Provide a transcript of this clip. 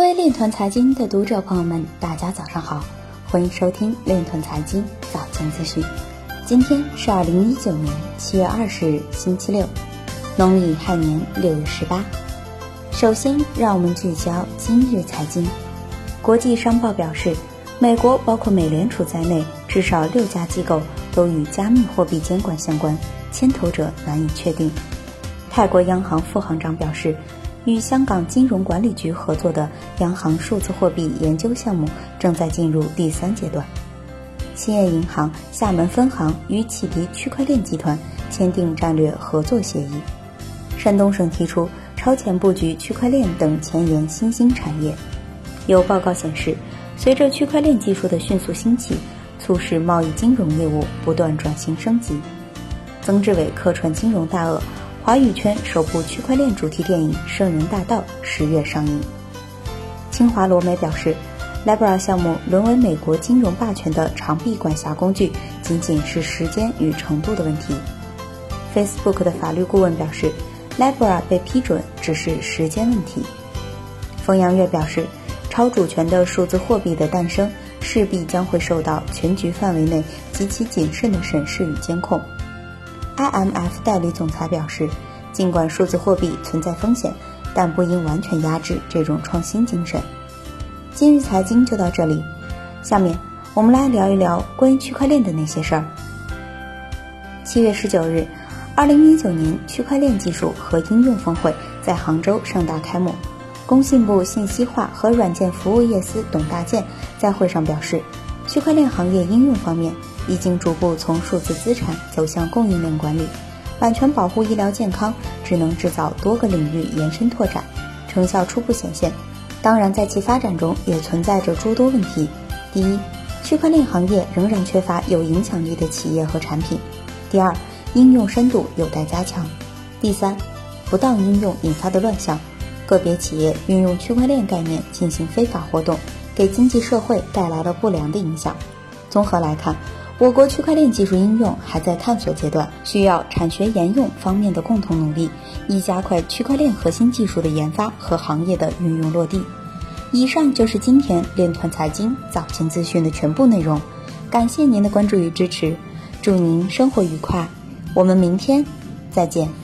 各位链团财经的读者朋友们，大家早上好，欢迎收听链团财经早间资讯。今天是二零一九年七月二十日，星期六，农历亥年六月十八。首先，让我们聚焦今日财经。国际商报表示，美国包括美联储在内至少六家机构都与加密货币监管相关，牵头者难以确定。泰国央行副行长表示。与香港金融管理局合作的央行数字货币研究项目正在进入第三阶段。兴业银行厦门分行与启迪区块链集团签订战略合作协议。山东省提出超前布局区块链等前沿新兴产业。有报告显示，随着区块链技术的迅速兴起，促使贸易金融业务不断转型升级。曾志伟客串金融大鳄。华语圈首部区块链主题电影《圣人大道》十月上映。清华罗美表示，Libra 项目沦为美国金融霸权的长臂管辖工具，仅仅是时间与程度的问题。Facebook 的法律顾问表示，Libra 被批准只是时间问题。冯阳月表示，超主权的数字货币的诞生，势必将会受到全局范围内极其谨慎的审视与监控。IMF 代理总裁表示，尽管数字货币存在风险，但不应完全压制这种创新精神。今日财经就到这里，下面我们来聊一聊关于区块链的那些事儿。七月十九日，二零一九年区块链技术和应用峰会在杭州盛大开幕。工信部信息化和软件服务业司董大建在会上表示，区块链行业应用方面。已经逐步从数字资产走向供应链管理、版权保护、医疗健康、智能制造多个领域延伸拓展，成效初步显现。当然，在其发展中也存在着诸多问题。第一，区块链行业仍然缺乏有影响力的企业和产品；第二，应用深度有待加强；第三，不当应用引发的乱象，个别企业运用区块链概念进行非法活动，给经济社会带来了不良的影响。综合来看。我国区块链技术应用还在探索阶段，需要产学研用方面的共同努力，以加快区块链核心技术的研发和行业的运用落地。以上就是今天链团财经早间资讯的全部内容，感谢您的关注与支持，祝您生活愉快，我们明天再见。